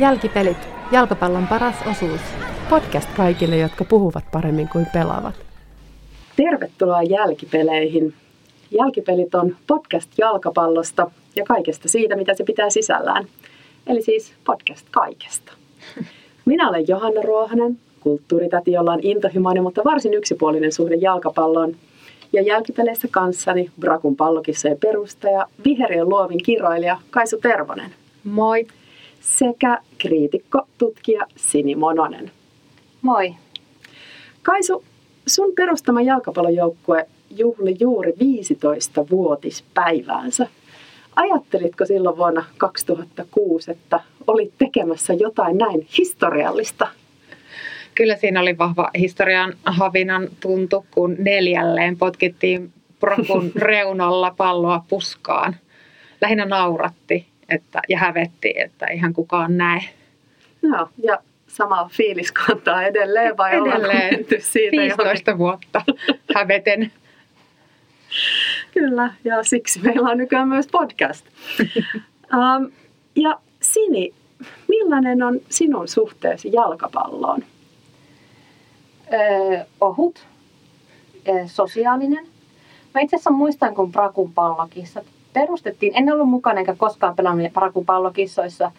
Jälkipelit, jalkapallon paras osuus. Podcast kaikille, jotka puhuvat paremmin kuin pelaavat. Tervetuloa Jälkipeleihin. Jälkipelit on podcast jalkapallosta ja kaikesta siitä, mitä se pitää sisällään. Eli siis podcast kaikesta. Minä olen Johanna Ruohanen, kulttuuritäti, jolla on intohimoinen, mutta varsin yksipuolinen suhde jalkapalloon. Ja jälkipeleissä kanssani Brakun pallokissojen perustaja, Viheriön luovin kiroilija Kaisu Tervonen. Moi. Sekä kriitikko, tutkija Sini Mononen. Moi. Kaisu, sun perustama jalkapallojoukkue juhli juuri 15-vuotispäiväänsä. Ajattelitko silloin vuonna 2006, että olit tekemässä jotain näin historiallista? Kyllä siinä oli vahva historian havinan tuntu, kun neljälleen potkittiin prokun reunalla palloa puskaan. Lähinnä nauratti että, ja hävetti, että ihan kukaan näe. Joo, ja sama fiilis kantaa edelleen vai edelleen siitä 15 johonkin? vuotta häveten. Kyllä, ja siksi meillä on nykyään myös podcast. um, ja Sini, millainen on sinun suhteesi jalkapalloon? Öö, ohut, öö, sosiaalinen. Mä itse asiassa muistan, kun Prakun pallokissa perustettiin. En ollut mukana enkä koskaan pelannut Prakun pallokissoissa,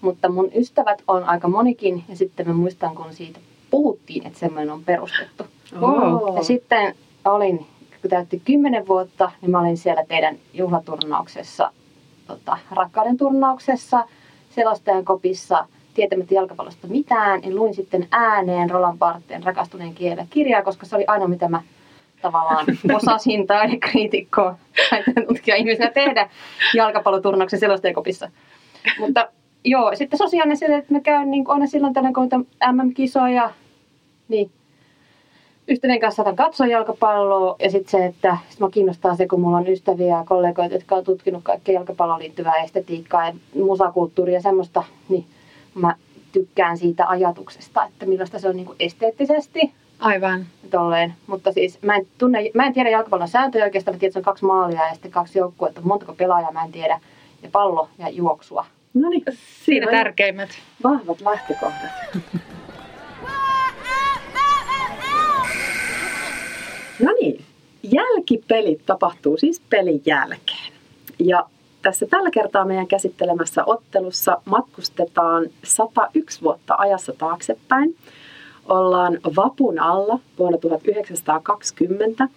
mutta mun ystävät on aika monikin. Ja sitten mä muistan, kun siitä puhuttiin, että semmoinen on perustettu. Wow. Ja sitten olin, kun täytti kymmenen vuotta, niin mä olin siellä teidän juhlaturnauksessa, tota, rakkauden turnauksessa, selostajan kopissa – tietämättä jalkapallosta mitään, niin luin sitten ääneen Roland Barthen rakastuneen kielen kirjaa, koska se oli ainoa, mitä mä tavallaan osasin taidekriitikkoa tutkija ihmisenä tehdä jalkapalloturnauksen selostajakopissa. Mutta joo, sitten sosiaalinen se, että mä käyn niin aina silloin tällä kun MM-kisoja, niin ystävien kanssa saatan katsoa jalkapalloa ja sitten se, että sit mä kiinnostaa se, kun mulla on ystäviä ja kollegoita, jotka on tutkinut kaikkea jalkapalloon liittyvää estetiikkaa ja musakulttuuria ja semmoista, niin mä tykkään siitä ajatuksesta, että millaista se on niin kuin esteettisesti. Aivan. Tolleen. Mutta siis mä en, tunne, mä en tiedä jalkapallon sääntöjä oikeastaan. Mä tiedän, että se on kaksi maalia ja sitten kaksi joukkuetta. Montako pelaajaa mä en tiedä. Ja pallo ja juoksua. No niin, siinä tärkeimmät. Vahvat lähtökohdat. no niin, jälkipelit tapahtuu siis pelin jälkeen. Ja tässä tällä kertaa meidän käsittelemässä ottelussa matkustetaan 101 vuotta ajassa taaksepäin. Ollaan vapun alla vuonna 1920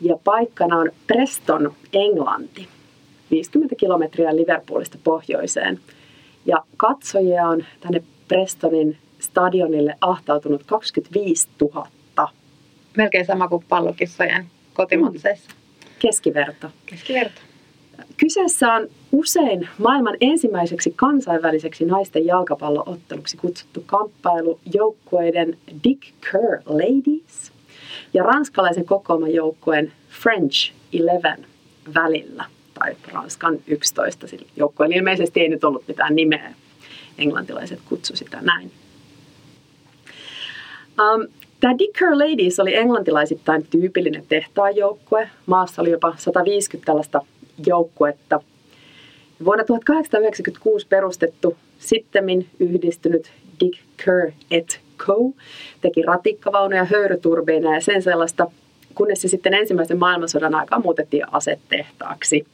ja paikkana on Preston, Englanti. 50 kilometriä Liverpoolista pohjoiseen. Ja katsojia on tänne Prestonin stadionille ahtautunut 25 000. Melkein sama kuin pallokissojen kotimatseissa. Mm. Keskiverto. Keskiverto. Kyseessä on usein maailman ensimmäiseksi kansainväliseksi naisten jalkapallootteluksi kutsuttu kamppailu joukkueiden Dick Kerr Ladies ja ranskalaisen kokooman joukkueen French Eleven välillä, tai Ranskan 11. Joukkueella ilmeisesti ei nyt ollut mitään nimeä. Englantilaiset kutsu sitä näin. Um, Tämä Dick Kerr Ladies oli englantilaisittain tyypillinen tehtaajoukkue. Maassa oli jopa 150 tällaista joukkuetta. Vuonna 1896 perustettu, sittemmin yhdistynyt Dick Kerr et Co. teki ratikkavaunuja, höyryturbiineja ja sen sellaista, kunnes se sitten ensimmäisen maailmansodan aikaa muutettiin asetehtaaksi.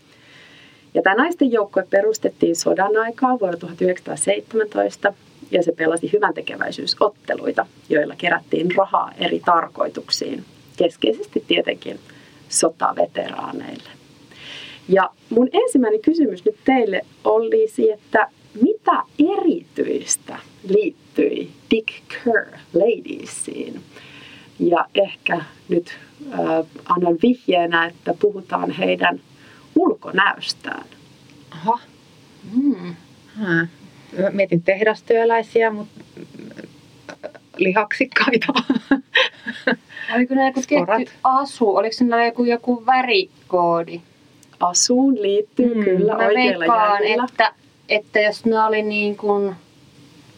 Ja tämä naisten joukkue perustettiin sodan aikaa vuonna 1917 ja se pelasi hyvän tekeväisyysotteluita, joilla kerättiin rahaa eri tarkoituksiin, keskeisesti tietenkin sotaveteraaneille. Ja mun ensimmäinen kysymys nyt teille olisi, että mitä erityistä liittyi Dick Kerr Ladiesiin? Ja ehkä nyt äh, annan vihjeenä, että puhutaan heidän ulkonäöstään. Aha. Mm. Mä mietin tehdastyöläisiä, mutta lihaksikkaita. Oliko ne joku tietty asu? Oliko siinä joku, joku värikoodi? Asuun liittyy Mm. kyllä Mä oikeilla veikkaan, että, että jos ne oli niin kuin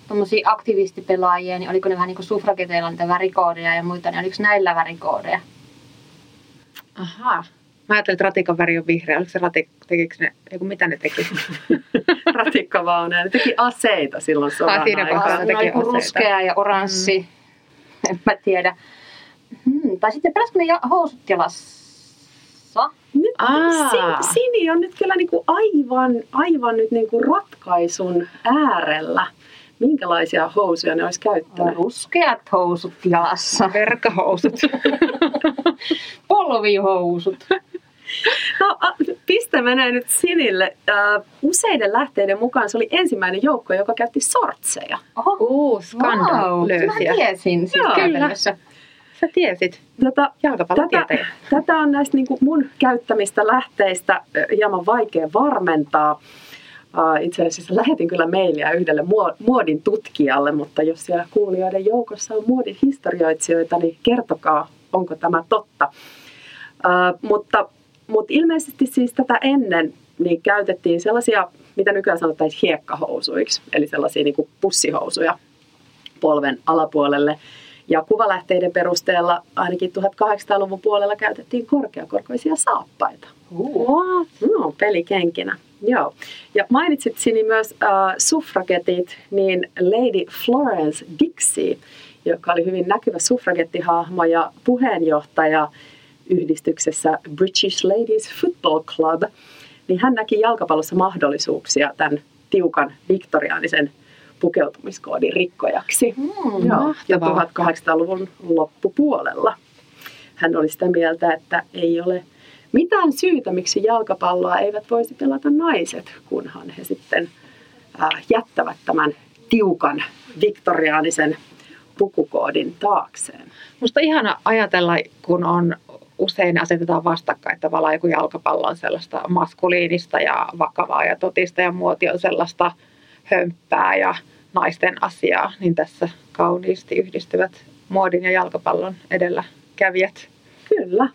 tommosia aktivistipelaajia, niin oliko ne vähän niin kuin suffrageteilla niitä värikoodeja ja muita, niin oliko näillä värikoodeja? Ahaa. Mä ajattelin, että ratikan väri on vihreä. Oliko se ratik, tekikö ne, eiku, mitä ne teki? Ratikkavauneja. Ne teki aseita silloin sodan Ai, siinä kohtaa. Ah, teki aseita. ruskea ja oranssi. Mm. En mä tiedä. Hmm. Tai sitten pelasiko ne ja- housut jalassa? Aa. Sin, Sini on nyt kyllä niinku aivan, aivan nyt niinku ratkaisun äärellä. Minkälaisia housuja ne olisi käyttänyt? Ruskeat housut jalassa. Verkahousut. Polvihousut. No, piste menee nyt Sinille. Useiden lähteiden mukaan se oli ensimmäinen joukko, joka käytti sortseja. Oho. Wow, skandalöösiä. mä tiesin siis Joo. käytännössä. Sä tiesit. Tätä, Jalkapallotietäjä. tätä on näistä niin mun käyttämistä lähteistä äh, hieman vaikea varmentaa. Itse asiassa lähetin kyllä mailia yhdelle muo- muodin tutkijalle, mutta jos siellä kuulijoiden joukossa on muodin historioitsijoita, niin kertokaa, onko tämä totta. Mutta, mutta ilmeisesti siis tätä ennen niin käytettiin sellaisia, mitä nykyään sanotaan hiekkahousuiksi, eli sellaisia niin kuin pussihousuja polven alapuolelle. Ja kuvalähteiden perusteella ainakin 1800-luvun puolella käytettiin korkeakorkoisia saappaita. Uh. No, pelikenkinä. Joo. Ja mainitsit Sini myös äh, suffragetit, niin Lady Florence Dixie, joka oli hyvin näkyvä suffragettihahmo ja puheenjohtaja yhdistyksessä British Ladies Football Club, niin hän näki jalkapallossa mahdollisuuksia tämän tiukan viktoriaanisen pukeutumiskoodin rikkojaksi. Mm, Joo, ja mahtavaa. 1800-luvun loppupuolella. Hän oli sitä mieltä, että ei ole mitään syytä, miksi jalkapalloa eivät voisi pelata naiset, kunhan he sitten äh, jättävät tämän tiukan viktoriaanisen pukukoodin taakseen. Musta ihana ajatella, kun on usein asetetaan vastakkain että tavallaan joku jalkapallo on sellaista maskuliinista ja vakavaa ja totista ja muoti on sellaista hömppää ja naisten asiaa, niin tässä kauniisti yhdistyvät muodin ja jalkapallon edelläkävijät. Kyllä.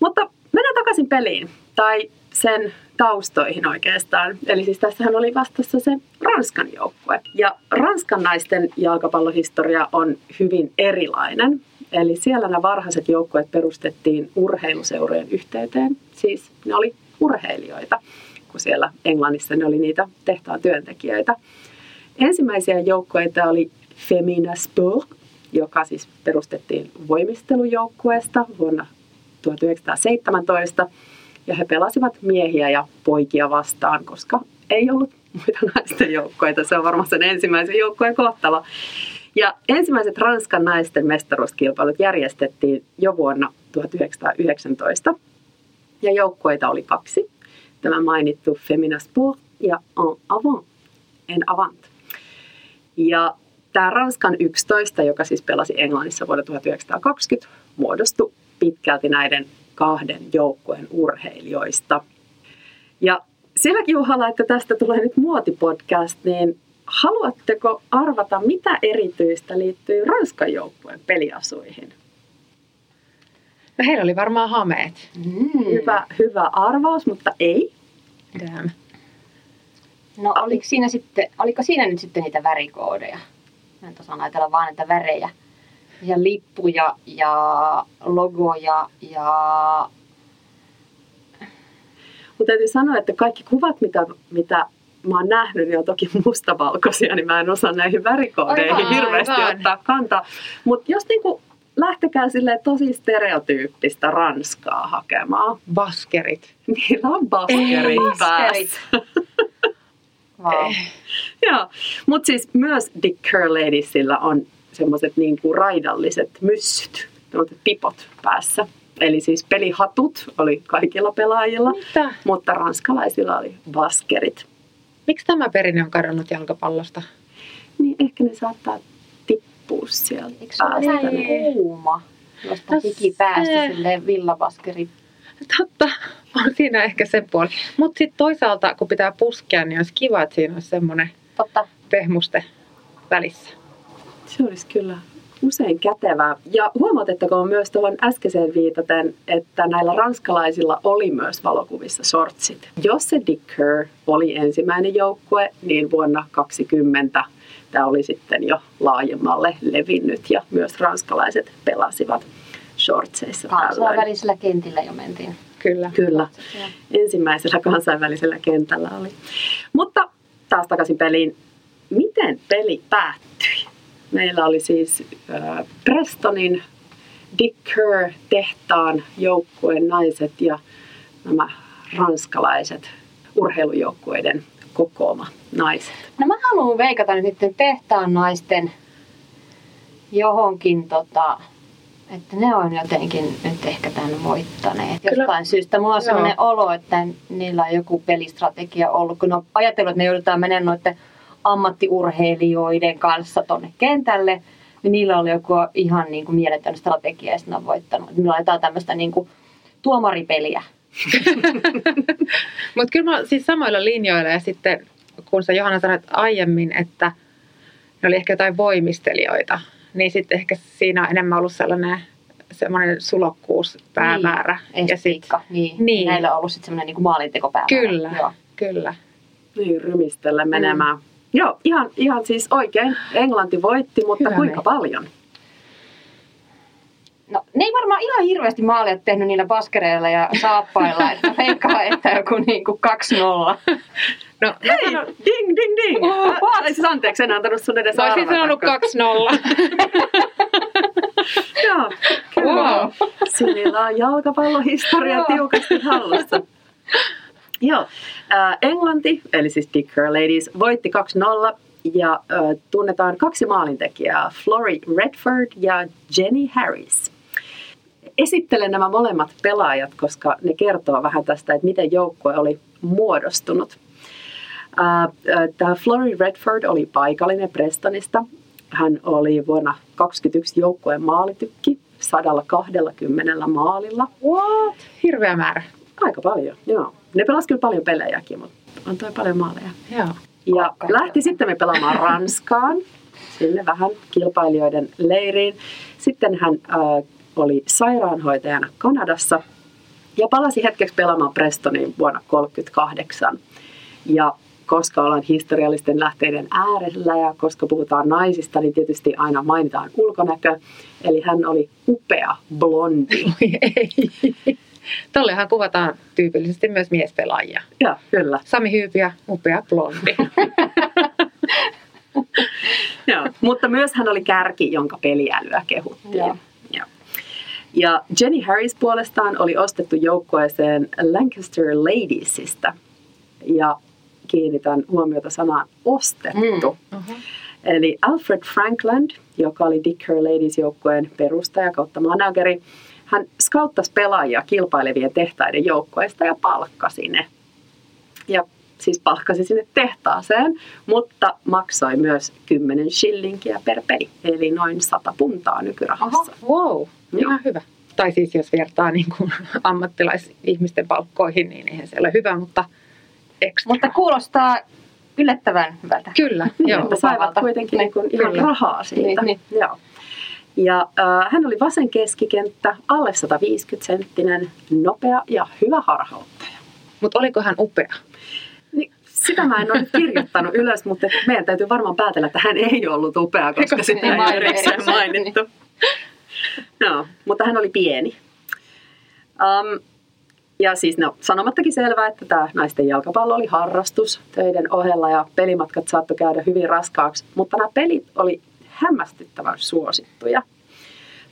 Mutta mennään takaisin peliin, tai sen taustoihin oikeastaan. Eli siis tässähän oli vastassa se Ranskan joukkue. Ja Ranskan naisten jalkapallohistoria on hyvin erilainen. Eli siellä nämä varhaiset joukkueet perustettiin urheiluseurojen yhteyteen. Siis ne oli urheilijoita, kun siellä Englannissa ne oli niitä tehtaan työntekijöitä. Ensimmäisiä joukkueita oli Femina Sport, joka siis perustettiin voimistelujoukkueesta vuonna 1917. Ja he pelasivat miehiä ja poikia vastaan, koska ei ollut muita naisten joukkoita. Se on varmaan sen ensimmäisen joukkueen kohtalo. Ja ensimmäiset Ranskan naisten mestaruuskilpailut järjestettiin jo vuonna 1919. Ja joukkueita oli kaksi. Tämä mainittu Femina Sport ja En Avant. En Avant. Ja tämä Ranskan 11, joka siis pelasi Englannissa vuonna 1920, muodostui pitkälti näiden kahden joukkueen urheilijoista. Ja silläkin Juhalla, että tästä tulee nyt muotipodcast, niin haluatteko arvata, mitä erityistä liittyy Ranskan joukkueen peliasuihin? No heillä oli varmaan hameet. Mm. Hyvä, hyvä arvaus, mutta ei. Damn. No oliko siinä, sitten, oliko siinä nyt sitten niitä värikoodeja? Mä en osaan ajatella vaan näitä värejä. Ja lippuja ja logoja ja... Mutta täytyy sanoa, että kaikki kuvat, mitä, mitä mä oon nähnyt, niin on toki mustavalkoisia, niin mä en osaa näihin värikoodeihin Aivan, hirveästi aivan. ottaa kantaa. Mutta jos niinku lähtekää sille tosi stereotyyppistä Ranskaa hakemaan, Baskerit. niillä on baskerit Baskerit. Wow. Joo, mutta siis myös Dick Curladysilla on semmoiset niinku raidalliset myssyt, pipot päässä. Eli siis pelihatut oli kaikilla pelaajilla, Mitä? mutta ranskalaisilla oli baskerit. Miksi tämä perinne on kadonnut jalkapallosta? Niin ehkä ne saattaa tippua sieltä Eikö se ole päästä. niin- kuuma? Josta hiki päästä silleen villabaskeri. Totta. on siinä ehkä se puoli. Mutta sitten toisaalta, kun pitää puskea, niin olisi kiva, että siinä olisi semmoinen Totta. pehmuste välissä. Se olisi kyllä usein kätevää. Ja huomautettakoon myös tuohon äskeiseen viitaten, että näillä ranskalaisilla oli myös valokuvissa sortsit. Jos se Dick Kerr oli ensimmäinen joukkue, niin vuonna 2020 tämä oli sitten jo laajemmalle levinnyt ja myös ranskalaiset pelasivat shortseissa tällöin. Kansainvälisellä kentillä jo mentiin. Kyllä. Kyllä, ensimmäisellä kansainvälisellä kentällä oli. Mutta taas takaisin peliin. Miten peli päättyi? Meillä oli siis äh, Prestonin Dick Kerr tehtaan joukkueen naiset ja nämä ranskalaiset urheilujoukkueiden kokoama naiset. No mä haluan veikata nyt tehtaan naisten johonkin, tota, että ne on jotenkin nyt ehkä tämän voittaneet Kyllä. jostain syystä. Mulla on Joo. sellainen olo, että niillä on joku pelistrategia ollut, kun on ajatellut, että ne joudutaan menemään noiden ammattiurheilijoiden kanssa tonne kentälle, niin niillä oli joku ihan niin kuin mieletön strategia ja sitten on voittanut. Niillä on jotain tämmöistä niin kuin tuomaripeliä. Mutta kyllä mä siis samoilla linjoilla ja sitten kun sä Johanna sanoit aiemmin, että ne oli ehkä jotain voimistelijoita, niin sitten ehkä siinä on enemmän ollut sellainen semmoinen sulokkuuspäämäärä. Niin, ja sit. Niin. Niin. niin. Näillä on ollut sitten semmoinen niin kuin maalintekopäämäärä. kyllä, Joo. kyllä. Niin, rymistellä menemään. Mm. Joo, ihan, ihan siis oikein. Englanti voitti, mutta Hyvä kuinka meni. paljon? No, ne ei varmaan ihan hirveästi maalia tehnyt niillä baskereilla ja saappailla, että veikkaa, että joku niinku 2-0. No, Hei, sanon, ding, ding, ding. Oh, Ai siis anteeksi, en antanut sun edes mä olisin sanonut arvata. 2-0. Joo, kyllä. Wow. Sinillä on jalkapallohistoria tiukasti hallussa. Joo, äh, Englanti, eli siis Dick Kerr Ladies, voitti 2-0 ja äh, tunnetaan kaksi maalintekijää, Flory Redford ja Jenny Harris. Esittelen nämä molemmat pelaajat, koska ne kertoo vähän tästä, että miten joukkue oli muodostunut. Tämä Flory Redford oli paikallinen Prestonista. Hän oli vuonna 2021 joukkueen maalitykki 120 maalilla. What? Hirveä määrä. Aika paljon, joo. Ne pelasivat kyllä paljon pelejäkin, mutta on toi paljon maaleja. Joo. Ja Kokka. lähti sitten me pelaamaan Ranskaan, sinne vähän kilpailijoiden leiriin. Sitten hän äh, oli sairaanhoitajana Kanadassa ja palasi hetkeksi pelaamaan Prestoniin vuonna 1938. Ja koska ollaan historiallisten lähteiden äärellä ja koska puhutaan naisista, niin tietysti aina mainitaan ulkonäkö. Eli hän oli upea blondi. Tollehan kuvataan tyypillisesti myös miespelaajia. Ja kyllä. Sami Hyypiä, upea blondi. Joo. Mutta myös hän oli kärki, jonka peliälyä kehuttiin. Joo. Joo. Ja Jenny Harris puolestaan oli ostettu joukkueeseen Lancaster Ladiesista. Ja kiinnitän huomiota sanaan ostettu. Mm. Uh-huh. Eli Alfred Frankland, joka oli Dick Her Ladies-joukkueen perustaja kautta manageri, hän skauttasi pelaajia kilpailevien tehtaiden joukkueista ja palkkasi ne. Ja siis palkkasi sinne tehtaaseen, mutta maksoi myös 10 shillingiä per peli, eli noin 100 puntaa nykyrahassa. Wow, Joo. ihan hyvä. Tai siis jos vertaa niin kuin ammattilaisihmisten palkkoihin, niin eihän se ole hyvä, mutta ekstra. Mutta kuulostaa yllättävän hyvältä. Kyllä, joo. Että saivat kuitenkin niin kuin ihan rahaa siitä. Niin, Joo. Ja äh, hän oli vasen keskikenttä, alle 150-senttinen, nopea ja hyvä harhauttaja. Mutta oliko hän upea? Niin, sitä mä en ole nyt kirjoittanut ylös, mutta meidän täytyy varmaan päätellä, että hän ei ollut upea, koska Koska sitä ei erikseen mainittu. No, mutta hän oli pieni. Um, ja siis no, sanomattakin selvää, että tämä naisten jalkapallo oli harrastus töiden ohella ja pelimatkat saattoi käydä hyvin raskaaksi, mutta nämä pelit oli hämmästyttävän suosittuja.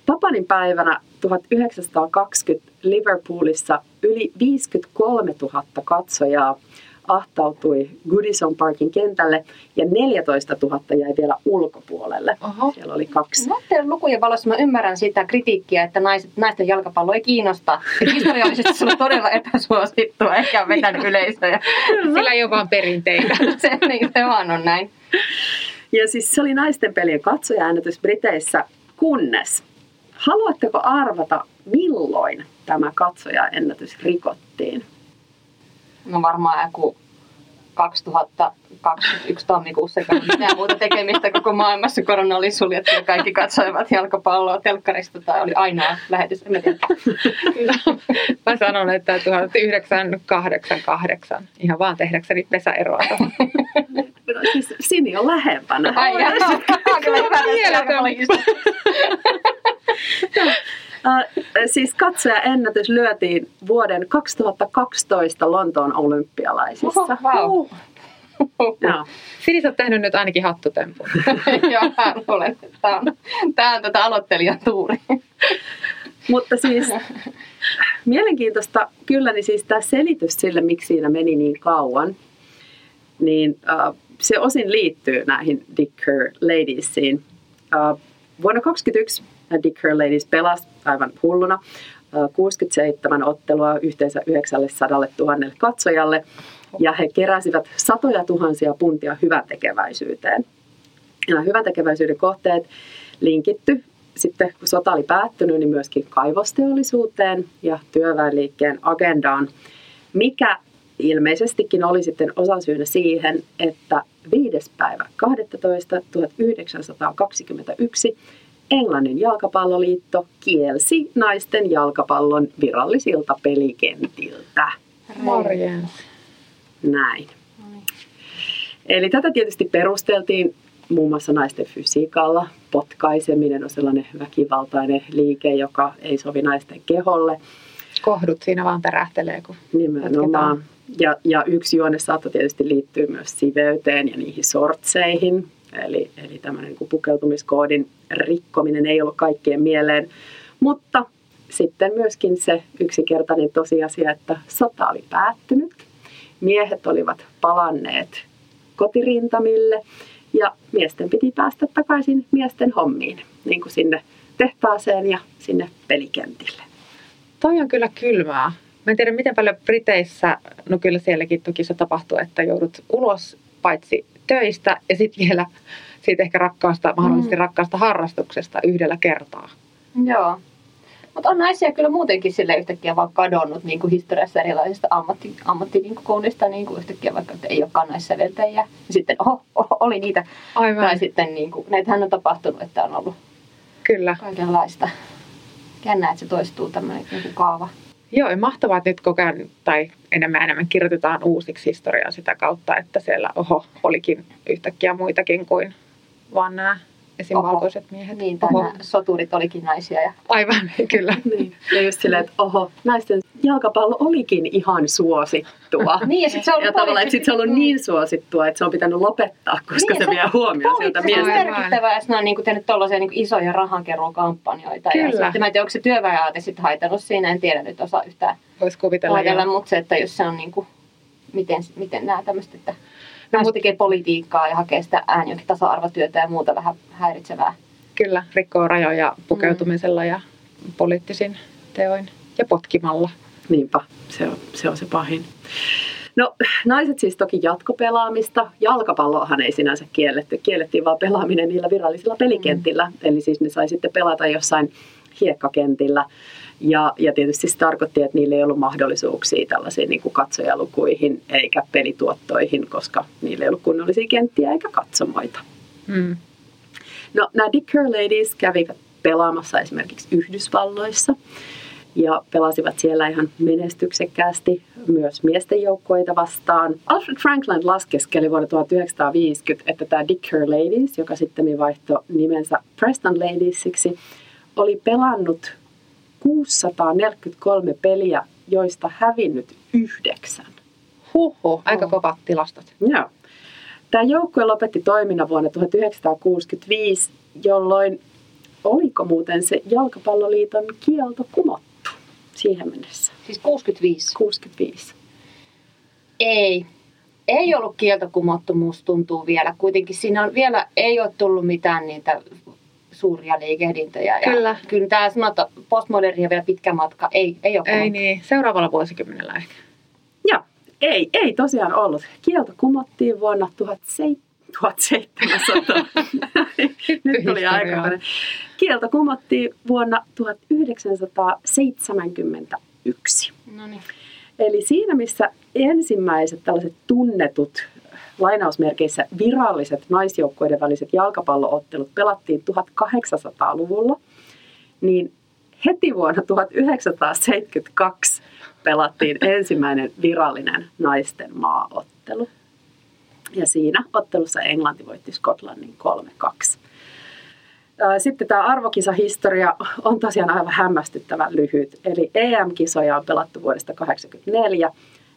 Tapanin päivänä 1920 Liverpoolissa yli 53 000 katsojaa ahtautui Goodison Parkin kentälle ja 14 000 jäi vielä ulkopuolelle. Oho. Siellä oli kaksi. Näiden lukujen valossa mä ymmärrän sitä kritiikkiä, että naiset, naisten jalkapallo ei kiinnosta. Historiallisesti se on todella epäsuosittua, eikä ole vetänyt yleisöjä. Sillä ei ole vaan perinteitä. se, niin, se vaan on näin. Ja siis se oli naisten pelien katsojaäänitys Briteissä, kunnes. Haluatteko arvata, milloin tämä katsojaennätys rikottiin? No varmaan joku 2021 tammikuussa, ollut mitään muuta tekemistä koko maailmassa. Korona oli suljettu ja kaikki katsoivat jalkapalloa telkkarista tai oli ainoa lähetys. En mä tiedä. Mä sanon, että 1988, ihan vaan tehdäkseni pesäeroa. No, siis Sini on lähempänä. Ai jaa, kyllä hyvä jalkapallosta. Äh, siis katsojaennätys lyötiin vuoden 2012 Lontoon olympialaisissa. Oho, wow. Sinis on tehnyt nyt ainakin hattutempun. Joo, mä luulen, että tämä on, tämä on tätä aloittelijan tuuri. Mutta siis mielenkiintoista kyllä, niin siis tämä selitys sille, miksi siinä meni niin kauan, niin äh, se osin liittyy näihin Dick Kerr Ladiesiin. Äh, vuonna 2021 Dick Kerr Ladies pelasi aivan hulluna äh, 67 ottelua yhteensä 900 000 katsojalle ja he keräsivät satoja tuhansia puntia hyväntekeväisyyteen. Ja nämä hyväntekeväisyyden kohteet linkitty sitten, kun sota oli päättynyt, niin myöskin kaivosteollisuuteen ja työväenliikkeen agendaan, mikä ilmeisestikin oli sitten osasyynä siihen, että 5. päivä 12. 1921 Englannin jalkapalloliitto kielsi naisten jalkapallon virallisilta pelikentiltä. Morjens. Näin. Eli tätä tietysti perusteltiin muun muassa naisten fysiikalla. Potkaiseminen on sellainen väkivaltainen liike, joka ei sovi naisten keholle. Kohdut siinä vaan tärähtelee, kun Nimenomaan. Ja, ja yksi juone saattoi tietysti liittyä myös siveyteen ja niihin sortseihin. Eli, eli tämmöinen niin pukeutumiskoodin rikkominen ei ollut kaikkien mieleen. Mutta sitten myöskin se yksinkertainen tosiasia, että sota oli päättynyt. Miehet olivat palanneet kotirintamille ja miesten piti päästä takaisin miesten hommiin, niin kuin sinne tehtaaseen ja sinne pelikentille. Toi on kyllä kylmää. Mä en tiedä, miten paljon Briteissä, no kyllä sielläkin toki se tapahtuu, että joudut ulos paitsi töistä ja sitten vielä siitä ehkä rakkaasta, mahdollisesti rakkaasta harrastuksesta yhdellä kertaa. Joo. Mutta on naisia kyllä muutenkin sille yhtäkkiä vaan kadonnut niin kuin historiassa erilaisista ammatti, ammattikouluista, niin kuin yhtäkkiä vaikka että ei olekaan naissäveltäjiä. Ja sitten oho, oho, oli niitä. Aivan. Tai sitten niin kuin, näitähän on tapahtunut, että on ollut Kyllä. kaikenlaista. Jännä, että se toistuu tämmöinen niin kaava. Joo, ja mahtavaa, että nyt koko ajan, tai enemmän ja enemmän kirjoitetaan uusiksi historiaa sitä kautta, että siellä oho, olikin yhtäkkiä muitakin kuin vaan nämä esim. Oho. valkoiset miehet. Niin, tai Oho. soturit olikin naisia. Ja... Aivan, kyllä. Niin. Ja just silleen, että oho, naisten jalkapallo olikin ihan suosittua. Niin, ja sitten se on Ja ollut tavallaan, että sit se on ollut niin suosittua, että se on pitänyt lopettaa, koska Niin, se vie huomioon sieltä poliittisesti miestä. Aivan. merkittävää, jos ne on niinku tehnyt tuollaisia niinku isoja rahankeruukampanjoita. Ja Kyllä. sitten, mä en tiedä, onko se työväenaate sitten haitannut siinä, en tiedä nyt osaa yhtään Voisi kuvitella. ajatella, mutta se, että jos se on niinku, miten, miten nämä tämmöistä, että Mut- tekee politiikkaa ja hakee sitä ään jonkin tasa-arvotyötä ja muuta vähän häiritsevää. Kyllä, rikkoo rajoja pukeutumisella ja poliittisin teoin ja potkimalla. Niinpä, se on, se on se pahin. No, naiset siis toki jatkopelaamista. Jalkapalloahan ei sinänsä kielletty. Kiellettiin vaan pelaaminen niillä virallisilla pelikentillä. Mm. Eli siis ne sai sitten pelata jossain hiekkakentillä. Ja, ja tietysti se tarkoitti, että niillä ei ollut mahdollisuuksia tällaisiin niin kuin katsojalukuihin eikä pelituottoihin, koska niillä ei ollut kunnollisia kenttiä eikä katsomoita. Mm. No, nämä Dick Kerr Ladies kävivät pelaamassa esimerkiksi Yhdysvalloissa ja pelasivat siellä ihan menestyksekkäästi myös miesten joukkoita vastaan. Alfred Franklin laskeskeli vuonna 1950, että tämä Dick Kerr Ladies, joka sitten vaihtoi nimensä Preston Ladiesiksi, oli pelannut 643 peliä, joista hävinnyt yhdeksän. Huhhuh, aika kovat tilastot. Joo. Tämä joukkue lopetti toiminnan vuonna 1965, jolloin oliko muuten se jalkapalloliiton kielto kumottu siihen mennessä? Siis 65. 65. Ei. Ei ollut kielto kumottu, musta tuntuu vielä. Kuitenkin siinä on vielä, ei ole tullut mitään niitä suuria liikehdintöjä. Ja Kyllä. Kyllä tämä sanota, postmodernia vielä pitkä matka. Ei, ei ole Ei niin, seuraavalla vuosikymmenellä ehkä. Joo, ei, ei tosiaan ollut. Kielto kumottiin vuonna 1700. 1700. Nyt tuli Historiaa. aika. Kielto kumottiin vuonna 1971. No niin. Eli siinä, missä ensimmäiset tällaiset tunnetut lainausmerkeissä viralliset naisjoukkueiden väliset jalkapalloottelut pelattiin 1800-luvulla, niin heti vuonna 1972 pelattiin ensimmäinen virallinen naisten maaottelu. Ja siinä ottelussa Englanti voitti Skotlannin 3-2. Sitten tämä arvokisahistoria on tosiaan aivan hämmästyttävän lyhyt. Eli EM-kisoja on pelattu vuodesta 1984,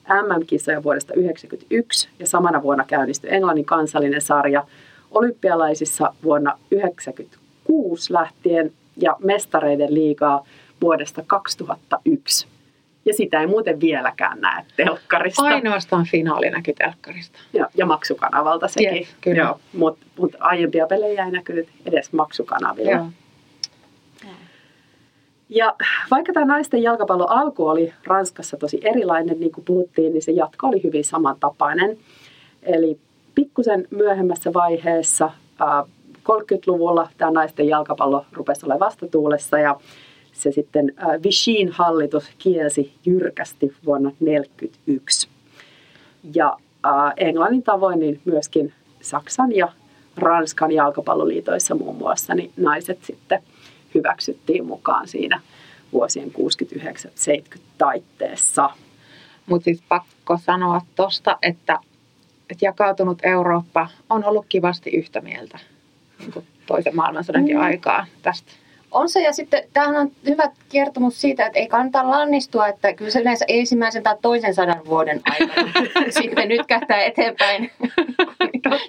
MM-kisoja vuodesta 1991 ja samana vuonna käynnistyi Englannin kansallinen sarja olympialaisissa vuonna 1996 lähtien ja mestareiden liigaa vuodesta 2001. Ja sitä ei muuten vieläkään näe telkkarista. Ainoastaan finaali näkyy telkkarista. Ja, ja maksukanavalta sekin. Yes, kyllä. Joo, mutta mut aiempia pelejä ei näkynyt edes maksukanavilla. Joo. Ja vaikka tämä naisten jalkapallon alku oli Ranskassa tosi erilainen, niin kuin puhuttiin, niin se jatko oli hyvin samantapainen. Eli pikkusen myöhemmässä vaiheessa, 30-luvulla, tämä naisten jalkapallo rupesi olemaan vastatuulessa ja se sitten Vichyin hallitus kielsi jyrkästi vuonna 1941. Ja Englannin tavoin niin myöskin Saksan ja Ranskan jalkapalloliitoissa muun muassa, niin naiset sitten hyväksyttiin mukaan siinä vuosien 69-70 taitteessa. Mutta siis pakko sanoa tuosta, että, että jakautunut Eurooppa on ollut kivasti yhtä mieltä niin toisen maailmansodankin mm. aikaa tästä. On se, ja sitten tämähän on hyvä kertomus siitä, että ei kannata lannistua, että kyllä se yleensä ensimmäisen tai toisen sadan vuoden aikana sitten nyt kähtää eteenpäin.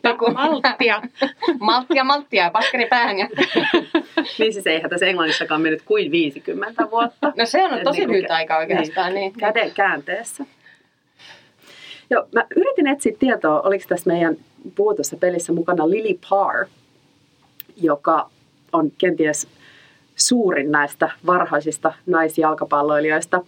Joku malttia. malttia, malttia ja paskari päähän. Ja... niin siis eihän tässä Englannissakaan mennyt kuin 50 vuotta. No se on tosi niin lyhyt aika oikeastaan. Niin. niin. Käden käänteessä. Joo, mä yritin etsiä tietoa, oliko tässä meidän puhutussa pelissä mukana Lily Parr, joka on kenties suurin näistä varhaisista naisjalkapalloilijoista.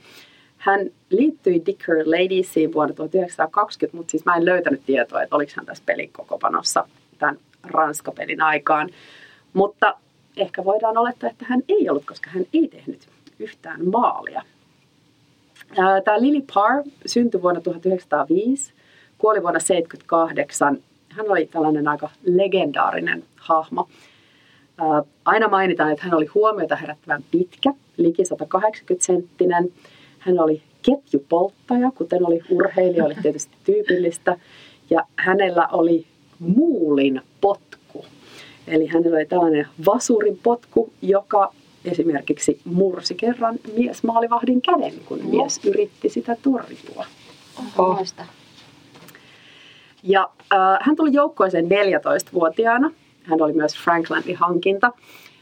Hän liittyi Dicker Ladiesiin vuonna 1920, mutta siis mä en löytänyt tietoa, että oliko hän tässä pelin kokopanossa tämän Ranska-pelin aikaan. Mutta ehkä voidaan olettaa, että hän ei ollut, koska hän ei tehnyt yhtään maalia. Tämä Lily Parr syntyi vuonna 1905, kuoli vuonna 1978. Hän oli tällainen aika legendaarinen hahmo. Aina mainitaan, että hän oli huomiota herättävän pitkä, liki 180 senttinen. Hän oli ketjupolttaja, kuten oli urheilijoille tietysti tyypillistä. Ja hänellä oli muulin potku. Eli hänellä oli tällainen vasurin potku, joka esimerkiksi mursi kerran miesmaalivahdin käden, kun no. mies yritti sitä torjua. Oho. Ja äh, hän tuli joukkueeseen 14-vuotiaana hän oli myös Franklandin hankinta.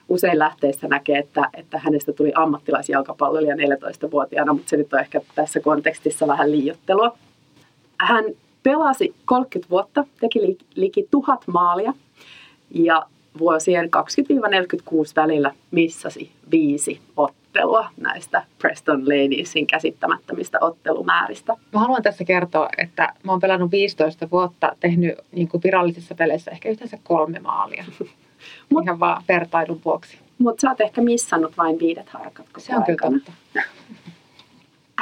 Usein lähteissä näkee, että, että hänestä tuli ammattilaisjalkapalloilija 14-vuotiaana, mutta se nyt on ehkä tässä kontekstissa vähän liiottelua. Hän pelasi 30 vuotta, teki liki tuhat maalia ja vuosien 20-46 välillä missasi viisi ottelua näistä Preston Ladiesin käsittämättömistä ottelumääristä. Mä haluan tässä kertoa, että mä oon pelannut 15 vuotta, tehnyt niin kuin virallisissa peleissä ehkä yhteensä kolme maalia. Mut, Ihan vaan vertailun vuoksi. Mutta sä oot ehkä missannut vain viidet harkat koko Se on aikana. kyllä totta.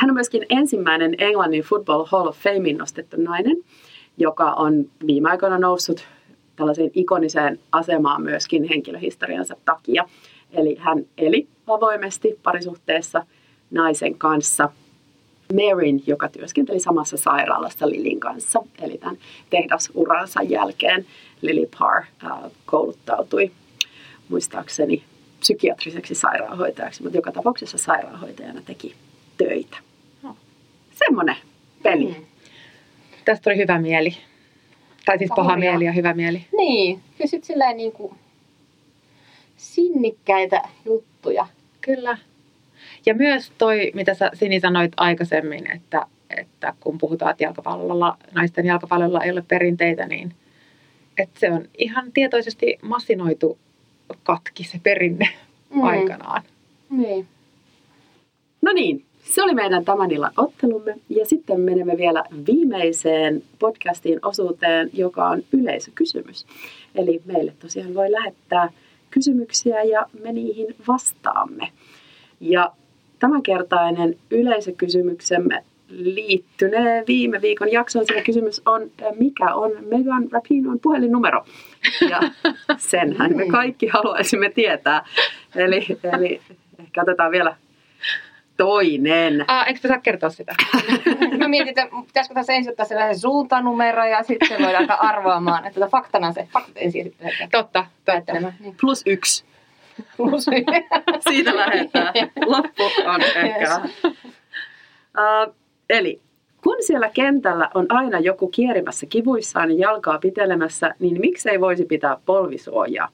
Hän on myöskin ensimmäinen Englannin Football Hall of Famein nostettu nainen, joka on viime aikoina noussut tällaiseen ikoniseen asemaan myöskin henkilöhistoriansa takia. Eli hän eli avoimesti parisuhteessa naisen kanssa Maryn, joka työskenteli samassa sairaalassa Lilin kanssa. Eli tämän tehdasuransa jälkeen Lily Parr äh, kouluttautui muistaakseni psykiatriseksi sairaanhoitajaksi, mutta joka tapauksessa sairaanhoitajana teki töitä. No. Semmoinen peli. Mm. Tästä oli hyvä mieli. Tai siis paha mieli ja hyvä mieli. Niin, kyllä sitten silleen niin kuin sinnikkäitä juttuja. Kyllä. Ja myös toi, mitä sä Sini sanoit aikaisemmin, että, että kun puhutaan, että jalkapallolla, naisten jalkapallolla ei ole perinteitä, niin että se on ihan tietoisesti massinoitu katki se perinne mm. aikanaan. Niin. No niin, se oli meidän tämän illan ottelumme ja sitten menemme vielä viimeiseen podcastin osuuteen, joka on yleisökysymys. Eli meille tosiaan voi lähettää kysymyksiä ja me niihin vastaamme. Ja tämänkertainen yleisökysymyksemme liittynee viime viikon jaksoon, sillä kysymys on, mikä on Megan Rapinon puhelinnumero? Ja senhän me kaikki haluaisimme tietää. Eli, eli ehkä otetaan vielä toinen. Ah, eikö saa kertoa sitä? Mä mietin, että pitäisikö tässä ensin ottaa sellainen suuntanumero ja sitten voidaan alkaa arvaamaan. Että tota faktana se, faktat ensin sitten Totta, totta. Niin. Plus yksi. Plus Siitä lähdetään. Loppu on ehkä. Uh, eli kun siellä kentällä on aina joku kierimässä kivuissaan ja jalkaa pitelemässä, niin miksei voisi pitää polvisuojaa?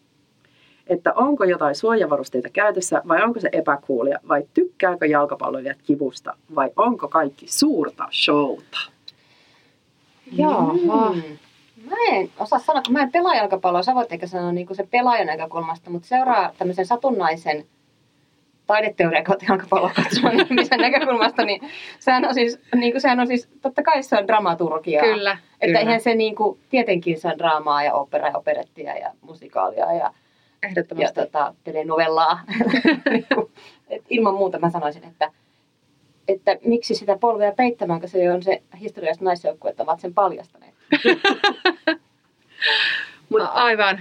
Että onko jotain suojavarusteita käytössä vai onko se epäkuulia vai tykkääkö jalkapalloilijat kivusta vai onko kaikki suurta showta? Joo. Mm. Mä en osaa sanoa, kun mä en pelaa jalkapalloa, sä voit ehkä sanoa niin se pelaajan näkökulmasta, mutta seuraa tämmöisen satunnaisen taideteorian kautta jalkapalloa katsomaan ihmisen näkökulmasta, niin sehän on siis, niin kuin, sehän on siis, totta kai se on dramaturgiaa. Kyllä, Että kyllä. eihän se niin kuin, tietenkin se on draamaa ja opera ja operettia ja musikaalia ja, ja tota, telenovellaa. Niin Et ilman muuta mä sanoisin, että, että miksi sitä polvea peittämään, kun se on se historialliset naisjoukkueet ovat sen paljastaneet. Mut- A- Aivan.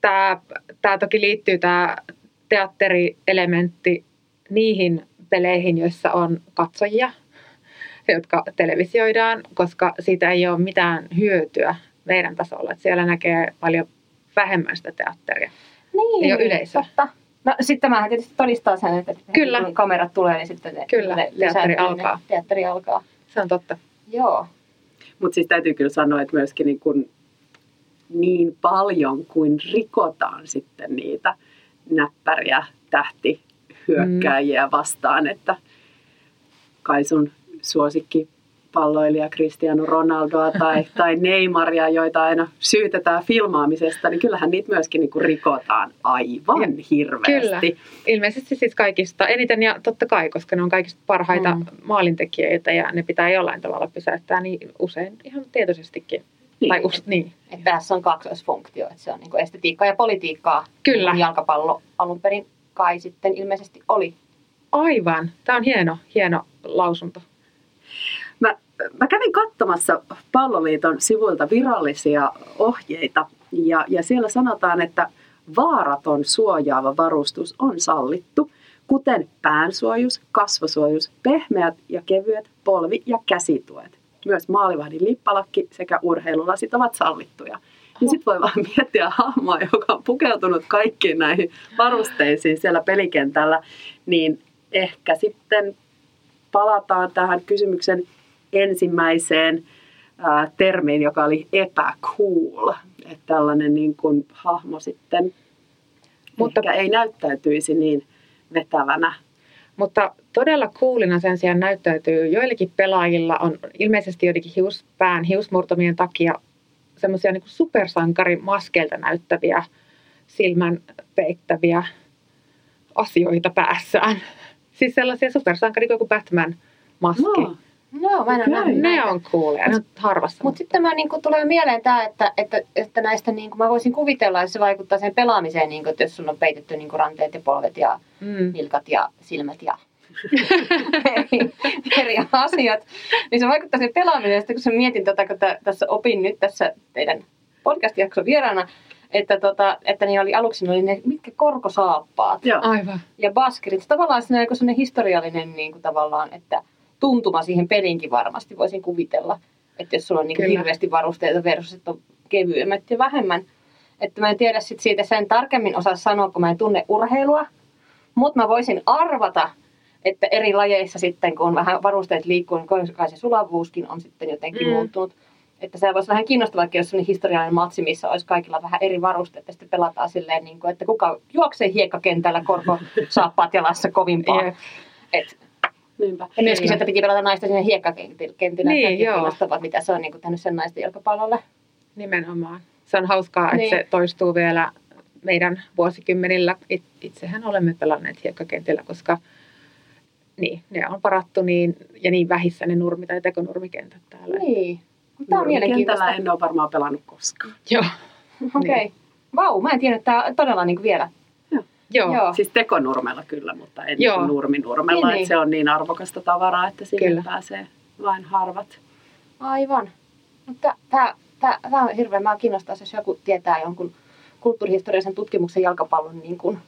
Tämä, tämä toki liittyy tämä teatterielementti niihin peleihin, joissa on katsojia, jotka televisioidaan, koska siitä ei ole mitään hyötyä meidän tasolla. Että siellä näkee paljon vähemmän sitä teatteria. Niin, Ei ole yleisöä. Totta. No sitten tämähän tietysti todistaa sen, että Kyllä. kun kamerat tulee, niin sitten ne, Kyllä, ne teatteri ne- alkaa. Teatteri alkaa. Se on totta. Joo. Mutta siis täytyy kyllä sanoa, että myöskin niin, kuin niin paljon kuin rikotaan sitten niitä näppäriä tähtihyökkääjiä vastaan, että kai sun suosikki palloilija Cristiano Ronaldoa tai, tai Neymaria, joita aina syytetään filmaamisesta, niin kyllähän niitä myöskin niin kuin rikotaan aivan hirveästi. Ilmeisesti siis kaikista eniten ja totta kai, koska ne on kaikista parhaita Mm. mm. maalintekijöitä ja ne pitää jollain tavalla pysäyttää, niin usein ihan tietoisestikin. Niin. Tai us, niin. Että tässä on kaksoisfunktio, että se on niin estetiikkaa ja politiikkaa. Kyllä. Niin jalkapallo alun perin kai sitten ilmeisesti oli. Aivan. Tämä on hieno, hieno lausunto. Mä, mä kävin katsomassa Palloliiton sivuilta virallisia ohjeita ja, ja siellä sanotaan, että vaaraton suojaava varustus on sallittu, kuten päänsuojus, kasvosuojus, pehmeät ja kevyet polvi- ja käsituet. Myös maalivahdin lippalakki sekä urheilulasit ovat sallittuja. Niin sitten voi vaan miettiä hahmoa, joka on pukeutunut kaikkiin näihin varusteisiin siellä pelikentällä, niin ehkä sitten palataan tähän kysymyksen ensimmäiseen ää, termiin, joka oli epäcool. Että tällainen niin kuin hahmo sitten Mutta... Ehkä ei näyttäytyisi niin vetävänä. Mutta todella kuulina sen sijaan näyttäytyy joillekin pelaajilla on ilmeisesti joidenkin hiuspään hiusmurtomien takia semmoisia niin supersankarimaskeilta näyttäviä silmän peittäviä asioita päässään. Siis sellaisia supersankari kuin Batman maski. No, Joo, mä en nähnyt Ne näitä. on kuuleja, ne on harvassa. Mutta sitten mä niinku, tulee mieleen tämä, että, että, että näistä niinku, mä voisin kuvitella, että se vaikuttaa sen pelaamiseen, niinku, että jos sun on peitetty niinku, ranteet ja polvet ja mm. nilkat ja silmät ja eri, eri asiat, niin se vaikuttaa sen pelaamiseen. Sitten kun sä mietin tätä, kun tä, tässä opin nyt tässä teidän podcast-jakson vieraana, että, tota, että niin oli aluksi ne oli ne mitkä korkosaappaat joo. Aivan. ja baskerit. Tavallaan se on joku sellainen historiallinen niin kuin tavallaan, että tuntuma siihen pelinkin varmasti voisin kuvitella. Että jos sulla on niin kuin hirveästi varusteita versus, että on kevyemmät ja vähemmän. Että mä en tiedä sit siitä sen tarkemmin osaa sanoa, kun mä en tunne urheilua. Mutta mä voisin arvata, että eri lajeissa sitten, kun on vähän varusteet liikkuu, niin kai se sulavuuskin on sitten jotenkin Mm. muuttunut. Että se voisi vähän kiinnostavaa, jos sellainen historiallinen matsi, missä olisi kaikilla vähän eri varusteet, ja sitten pelataan silleen, niin kuin, että kuka juoksee hiekkakentällä korko saappaat jalassa kovimpaa. Jep. Et, Niinpä. ja myöskin että piti pelata naista sinne hiekkakentillä. Niin, Niin, joo. kiinnostavaa, mitä se on niin kuin, tehnyt sen naisten jalkapallolle. Nimenomaan. Se on hauskaa, että Niin. se toistuu vielä meidän vuosikymmenillä. It, itsehän olemme pelanneet hiekkakentillä, koska niin, ne on parattu niin, ja niin vähissä ne nurmi- tai tekonurmikentät täällä. Niin. Tämä on mielenkiintoista. En ole varmaan pelannut koskaan. Joo. Okei. Okay. Vau, mä en tiedä, että tämä on todella niin kuin vielä. Joo. Joo. Siis tekonurmella kyllä, mutta en Joo. Joo. nurminurmella. Niin, Niin, että se on niin arvokasta tavaraa, että sinne Kyllä. kyllä. pääsee vain harvat. Aivan. Mutta tämä, tämä, tämä on hirveän, mä kiinnostaa, jos joku tietää jonkun kulttuurihistoriallisen tutkimuksen jalkapallon niin kuin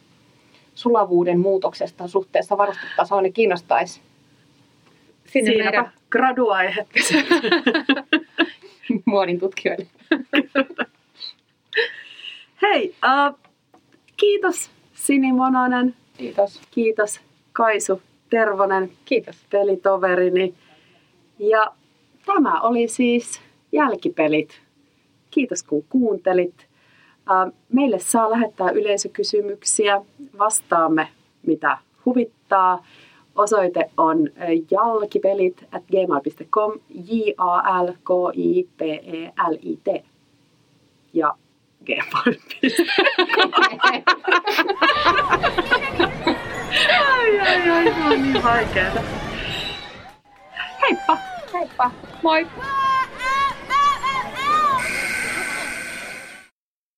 sulavuuden muutoksesta suhteessa varustetasoon, niin kiinnostaisi Sinne Siinäpä meidän, graduaihe. muodin tutkijoille. Hei, uh, kiitos Sini Mononen, Kiitos. kiitos Kaisu Tervonen, kiitos. pelitoverini. Ja tämä oli siis Jälkipelit. Kiitos kun kuuntelit. Meille saa lähettää yleisökysymyksiä. Vastaamme mitä huvittaa. Osoite on jalkipelit at gmail.com, j a l k i p e l i t Ja gmail.com. ai, ai, ai, se on niin vaikeaa. Heippa! Heippa. Moi!